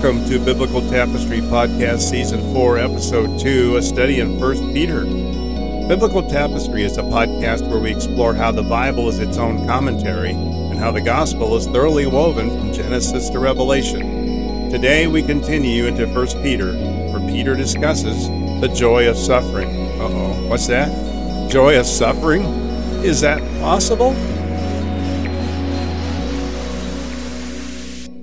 welcome to Biblical Tapestry Podcast Season 4, Episode 2, a study in 1 Peter. Biblical Tapestry is a podcast where we explore how the Bible is its own commentary and how the Gospel is thoroughly woven from Genesis to Revelation. Today we continue into 1 Peter, where Peter discusses the joy of suffering. Uh oh, what's that? Joy of suffering? Is that possible?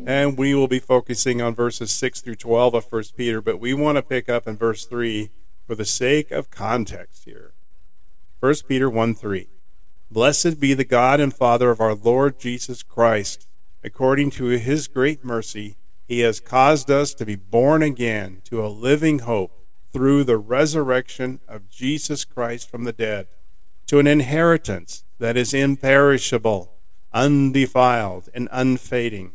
And we will be focusing on verses 6 through 12 of 1 Peter, but we want to pick up in verse 3 for the sake of context here. 1 Peter 1 3. Blessed be the God and Father of our Lord Jesus Christ. According to his great mercy, he has caused us to be born again to a living hope through the resurrection of Jesus Christ from the dead, to an inheritance that is imperishable, undefiled, and unfading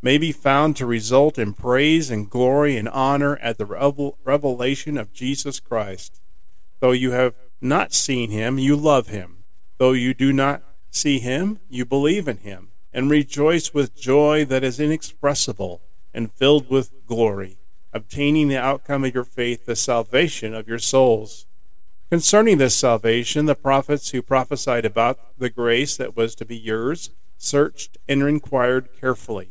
may be found to result in praise and glory and honor at the revelation of Jesus Christ. Though you have not seen him, you love him. Though you do not see him, you believe in him, and rejoice with joy that is inexpressible and filled with glory, obtaining the outcome of your faith, the salvation of your souls. Concerning this salvation, the prophets who prophesied about the grace that was to be yours searched and inquired carefully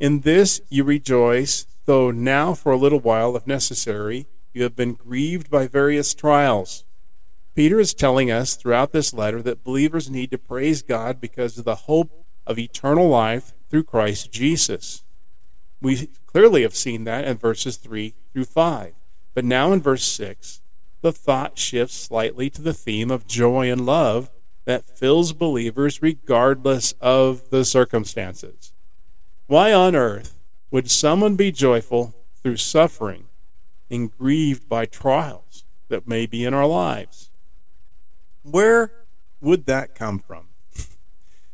In this you rejoice, though now for a little while, if necessary, you have been grieved by various trials. Peter is telling us throughout this letter that believers need to praise God because of the hope of eternal life through Christ Jesus. We clearly have seen that in verses 3 through 5. But now in verse 6, the thought shifts slightly to the theme of joy and love that fills believers regardless of the circumstances. Why on earth would someone be joyful through suffering and grieved by trials that may be in our lives? Where would that come from?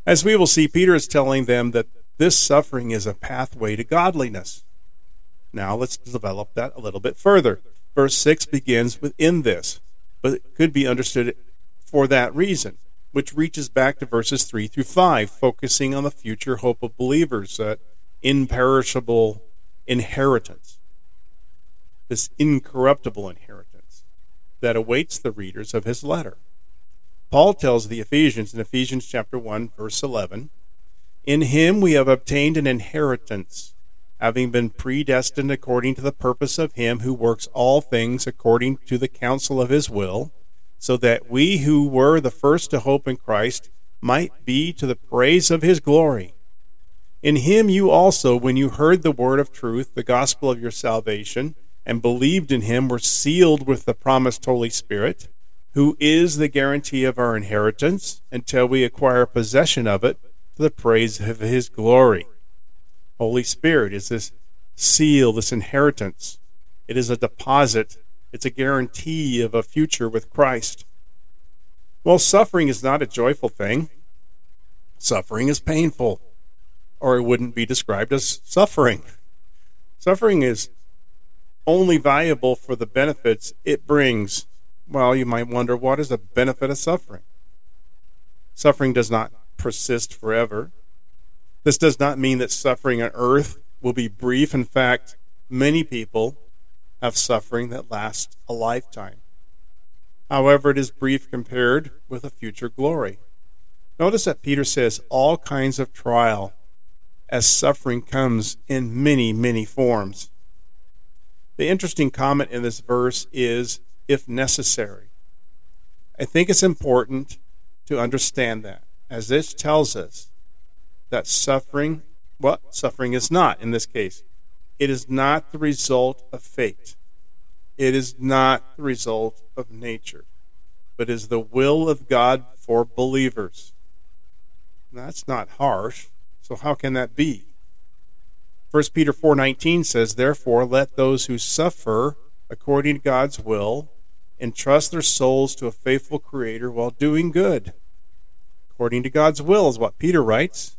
As we will see, Peter is telling them that this suffering is a pathway to godliness. Now let's develop that a little bit further. Verse 6 begins with in this, but it could be understood for that reason which reaches back to verses 3 through 5, focusing on the future hope of believers, that imperishable inheritance, this incorruptible inheritance that awaits the readers of his letter. Paul tells the Ephesians in Ephesians chapter 1 verse 11, "In him we have obtained an inheritance, having been predestined according to the purpose of him who works all things according to the counsel of his will." So that we who were the first to hope in Christ might be to the praise of his glory. In him you also, when you heard the word of truth, the gospel of your salvation, and believed in him, were sealed with the promised Holy Spirit, who is the guarantee of our inheritance until we acquire possession of it to the praise of his glory. Holy Spirit is this seal, this inheritance. It is a deposit it's a guarantee of a future with Christ. Well, suffering is not a joyful thing. Suffering is painful, or it wouldn't be described as suffering. Suffering is only valuable for the benefits it brings. Well, you might wonder what is the benefit of suffering? Suffering does not persist forever. This does not mean that suffering on earth will be brief. In fact, many people have suffering that lasts a lifetime. However, it is brief compared with a future glory. Notice that Peter says all kinds of trial, as suffering comes in many, many forms. The interesting comment in this verse is if necessary. I think it's important to understand that, as this tells us that suffering, what well, suffering is not in this case, it is not the result of fate. It is not the result of nature, but is the will of God for believers. That's not harsh. So how can that be? 1 Peter 4:19 says, "Therefore let those who suffer according to God's will entrust their souls to a faithful creator while doing good." According to God's will is what Peter writes.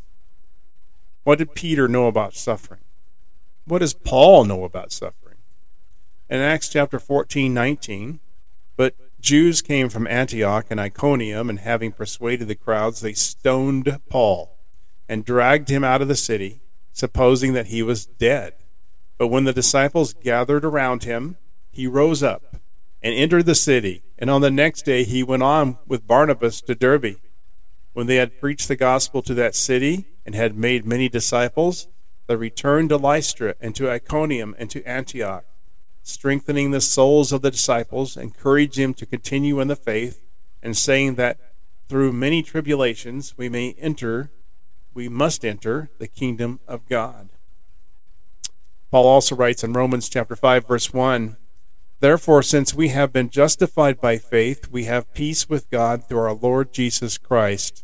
What did Peter know about suffering? What does Paul know about suffering? In Acts chapter 14, 19, but Jews came from Antioch and Iconium, and having persuaded the crowds, they stoned Paul and dragged him out of the city, supposing that he was dead. But when the disciples gathered around him, he rose up and entered the city, and on the next day he went on with Barnabas to Derbe. When they had preached the gospel to that city and had made many disciples, they returned to Lystra and to Iconium and to Antioch, strengthening the souls of the disciples, encouraging them to continue in the faith, and saying that through many tribulations we may enter, we must enter the kingdom of God. Paul also writes in Romans chapter 5 verse 1, Therefore since we have been justified by faith, we have peace with God through our Lord Jesus Christ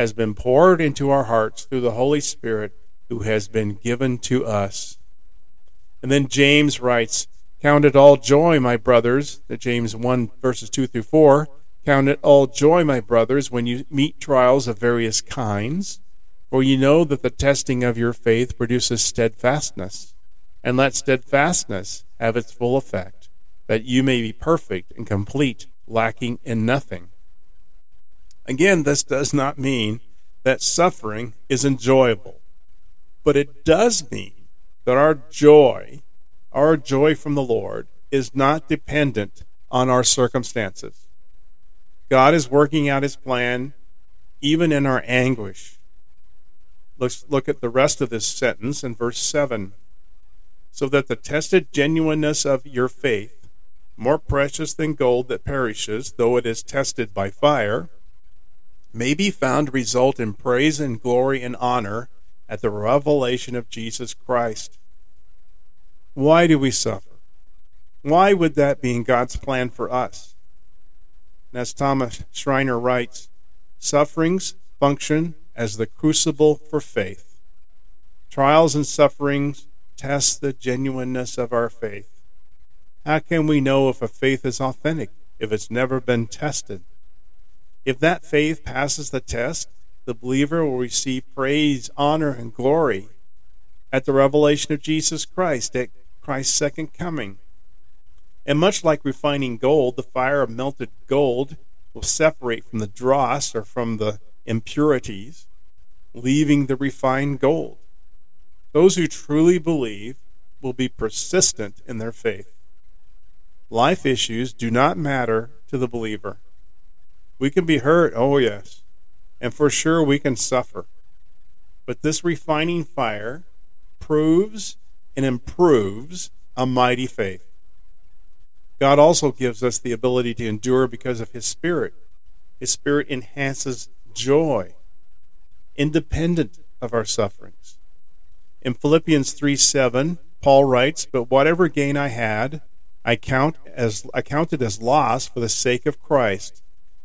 has been poured into our hearts through the Holy Spirit who has been given to us. And then James writes, Count it all joy, my brothers, James 1 verses 2 through 4. Count it all joy, my brothers, when you meet trials of various kinds, for you know that the testing of your faith produces steadfastness. And let steadfastness have its full effect, that you may be perfect and complete, lacking in nothing. Again, this does not mean that suffering is enjoyable, but it does mean that our joy, our joy from the Lord, is not dependent on our circumstances. God is working out his plan even in our anguish. Let's look at the rest of this sentence in verse 7. So that the tested genuineness of your faith, more precious than gold that perishes, though it is tested by fire, may be found to result in praise and glory and honor at the revelation of Jesus Christ. Why do we suffer? Why would that be in God's plan for us? And as Thomas Schreiner writes, sufferings function as the crucible for faith. Trials and sufferings test the genuineness of our faith. How can we know if a faith is authentic if it's never been tested? If that faith passes the test, the believer will receive praise, honor, and glory at the revelation of Jesus Christ, at Christ's second coming. And much like refining gold, the fire of melted gold will separate from the dross or from the impurities, leaving the refined gold. Those who truly believe will be persistent in their faith. Life issues do not matter to the believer. We can be hurt, oh yes, and for sure we can suffer. But this refining fire proves and improves a mighty faith. God also gives us the ability to endure because of His Spirit. His Spirit enhances joy, independent of our sufferings. In Philippians 3 7, Paul writes, But whatever gain I had, I count as I counted as loss for the sake of Christ.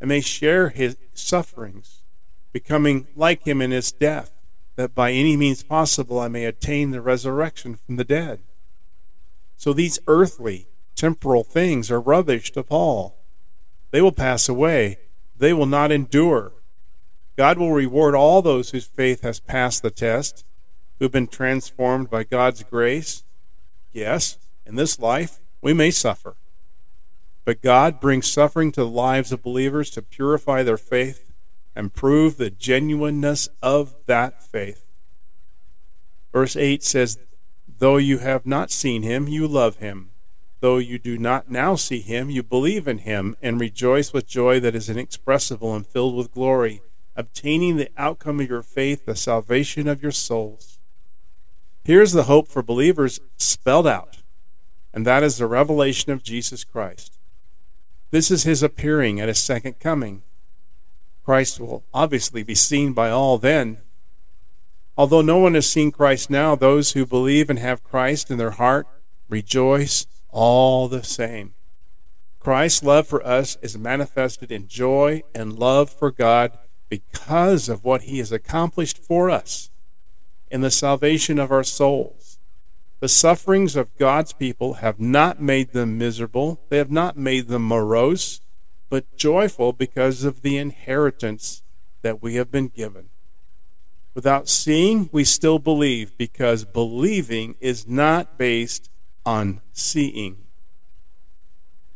and may share his sufferings, becoming like him in his death, that by any means possible I may attain the resurrection from the dead. So these earthly, temporal things are rubbish to Paul. They will pass away, they will not endure. God will reward all those whose faith has passed the test, who have been transformed by God's grace. Yes, in this life, we may suffer. But God brings suffering to the lives of believers to purify their faith and prove the genuineness of that faith. Verse 8 says, Though you have not seen him, you love him. Though you do not now see him, you believe in him and rejoice with joy that is inexpressible and filled with glory, obtaining the outcome of your faith, the salvation of your souls. Here's the hope for believers spelled out, and that is the revelation of Jesus Christ. This is his appearing at his second coming. Christ will obviously be seen by all then. Although no one has seen Christ now, those who believe and have Christ in their heart rejoice all the same. Christ's love for us is manifested in joy and love for God because of what he has accomplished for us in the salvation of our souls. The sufferings of God's people have not made them miserable, they have not made them morose, but joyful because of the inheritance that we have been given. Without seeing, we still believe because believing is not based on seeing.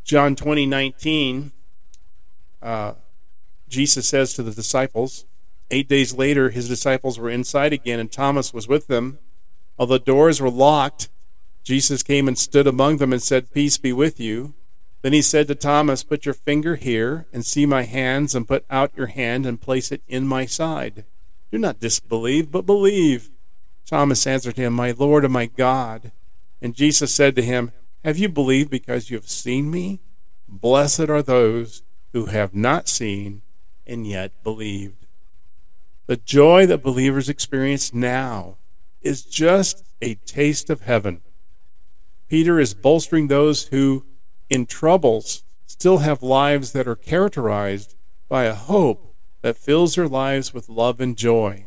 John 20, 19, uh, Jesus says to the disciples, Eight days later, his disciples were inside again, and Thomas was with them. Although the doors were locked, Jesus came and stood among them and said, Peace be with you. Then he said to Thomas, Put your finger here and see my hands, and put out your hand and place it in my side. Do not disbelieve, but believe. Thomas answered him, My Lord and my God. And Jesus said to him, Have you believed because you have seen me? Blessed are those who have not seen and yet believed. The joy that believers experience now is just a taste of heaven. Peter is bolstering those who in troubles still have lives that are characterized by a hope that fills their lives with love and joy.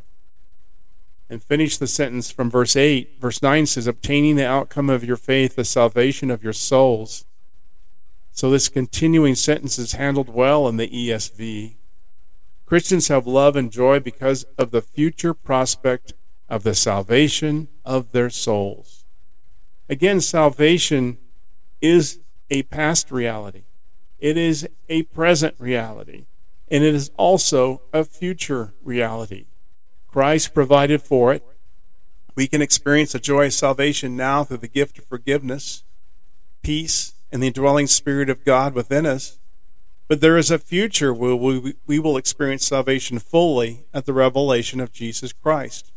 And finish the sentence from verse 8. Verse 9 says, Obtaining the outcome of your faith, the salvation of your souls. So this continuing sentence is handled well in the ESV. Christians have love and joy because of the future prospect of the salvation of their souls. Again, salvation is a past reality, it is a present reality, and it is also a future reality. Christ provided for it. We can experience the joy of salvation now through the gift of forgiveness, peace, and the indwelling Spirit of God within us. But there is a future where we, we will experience salvation fully at the revelation of Jesus Christ.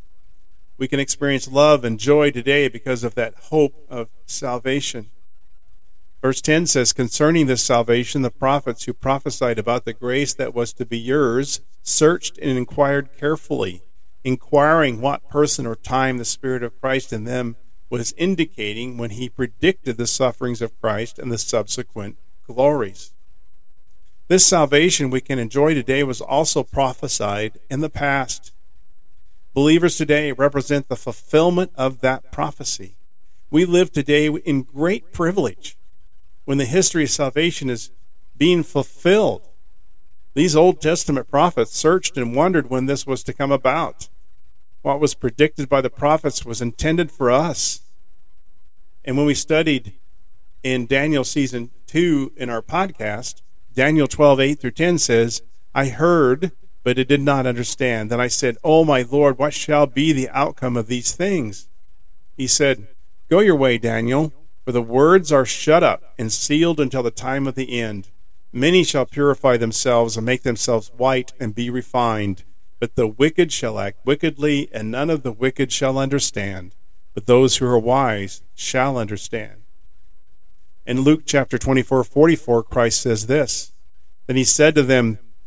We can experience love and joy today because of that hope of salvation. Verse 10 says, Concerning this salvation, the prophets who prophesied about the grace that was to be yours searched and inquired carefully, inquiring what person or time the Spirit of Christ in them was indicating when he predicted the sufferings of Christ and the subsequent glories. This salvation we can enjoy today was also prophesied in the past. Believers today represent the fulfillment of that prophecy. We live today in great privilege when the history of salvation is being fulfilled. These Old Testament prophets searched and wondered when this was to come about. What was predicted by the prophets was intended for us. And when we studied in Daniel season 2 in our podcast, Daniel 12, 8 through 10 says, I heard, but it did not understand. Then I said, Oh, my Lord, what shall be the outcome of these things? He said, Go your way, Daniel for the words are shut up and sealed until the time of the end. Many shall purify themselves and make themselves white and be refined. But the wicked shall act wickedly, and none of the wicked shall understand. But those who are wise shall understand. In Luke chapter 24, 44, Christ says this Then he said to them,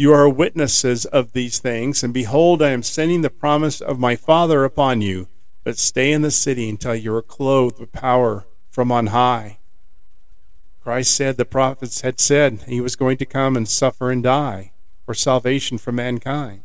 You are witnesses of these things, and behold, I am sending the promise of my Father upon you, but stay in the city until you are clothed with power from on high. Christ said the prophets had said he was going to come and suffer and die for salvation for mankind.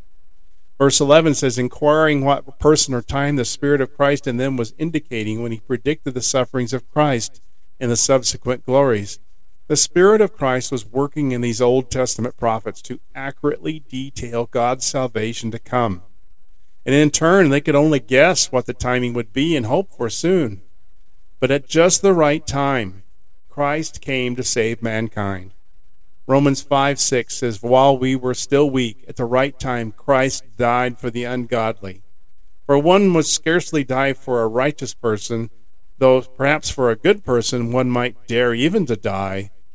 Verse 11 says, inquiring what person or time the Spirit of Christ in them was indicating when he predicted the sufferings of Christ and the subsequent glories. The Spirit of Christ was working in these Old Testament prophets to accurately detail God's salvation to come. And in turn, they could only guess what the timing would be and hope for soon. But at just the right time, Christ came to save mankind. Romans 5 6 says, While we were still weak, at the right time, Christ died for the ungodly. For one would scarcely die for a righteous person, though perhaps for a good person one might dare even to die.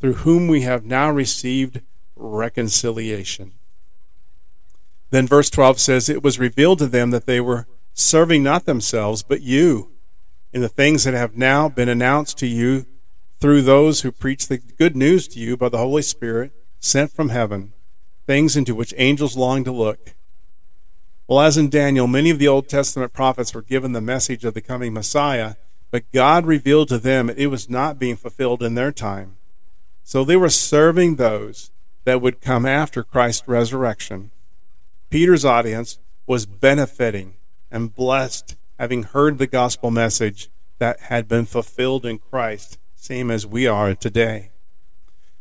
through whom we have now received reconciliation. Then verse 12 says, It was revealed to them that they were serving not themselves, but you, in the things that have now been announced to you through those who preach the good news to you by the Holy Spirit sent from heaven, things into which angels long to look. Well, as in Daniel, many of the Old Testament prophets were given the message of the coming Messiah, but God revealed to them it was not being fulfilled in their time. So they were serving those that would come after Christ's resurrection. Peter's audience was benefiting and blessed having heard the gospel message that had been fulfilled in Christ same as we are today.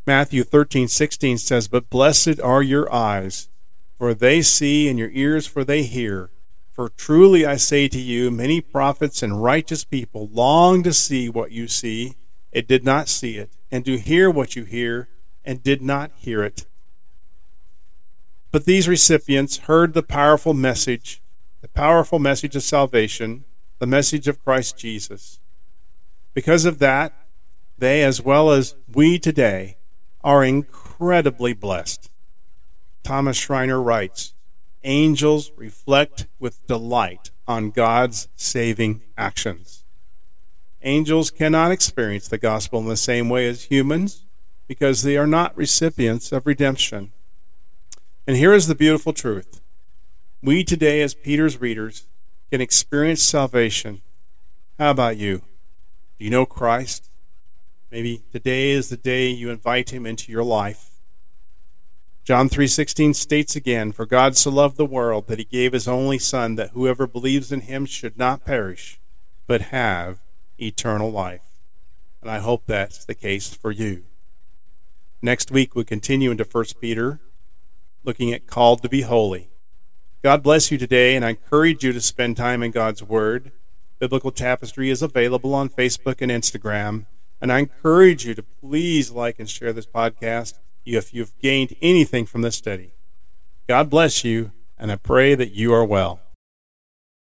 Matthew 13:16 says, "But blessed are your eyes, for they see, and your ears, for they hear. For truly I say to you, many prophets and righteous people long to see what you see, and did not see it, and to hear what you hear, and did not hear it." But these recipients heard the powerful message, the powerful message of salvation, the message of Christ Jesus. Because of that, they, as well as we today, are incredibly blessed. Thomas Schreiner writes Angels reflect with delight on God's saving actions. Angels cannot experience the gospel in the same way as humans because they are not recipients of redemption. And here is the beautiful truth we today, as Peter's readers, can experience salvation. How about you? Do you know Christ? Maybe today is the day you invite him into your life. John 3:16 states again, "For God so loved the world that he gave his only son that whoever believes in him should not perish, but have eternal life." And I hope that's the case for you. Next week we continue into 1 Peter looking at called to be holy. God bless you today and I encourage you to spend time in God's word. Biblical Tapestry is available on Facebook and Instagram. And I encourage you to please like and share this podcast if you've gained anything from this study. God bless you, and I pray that you are well.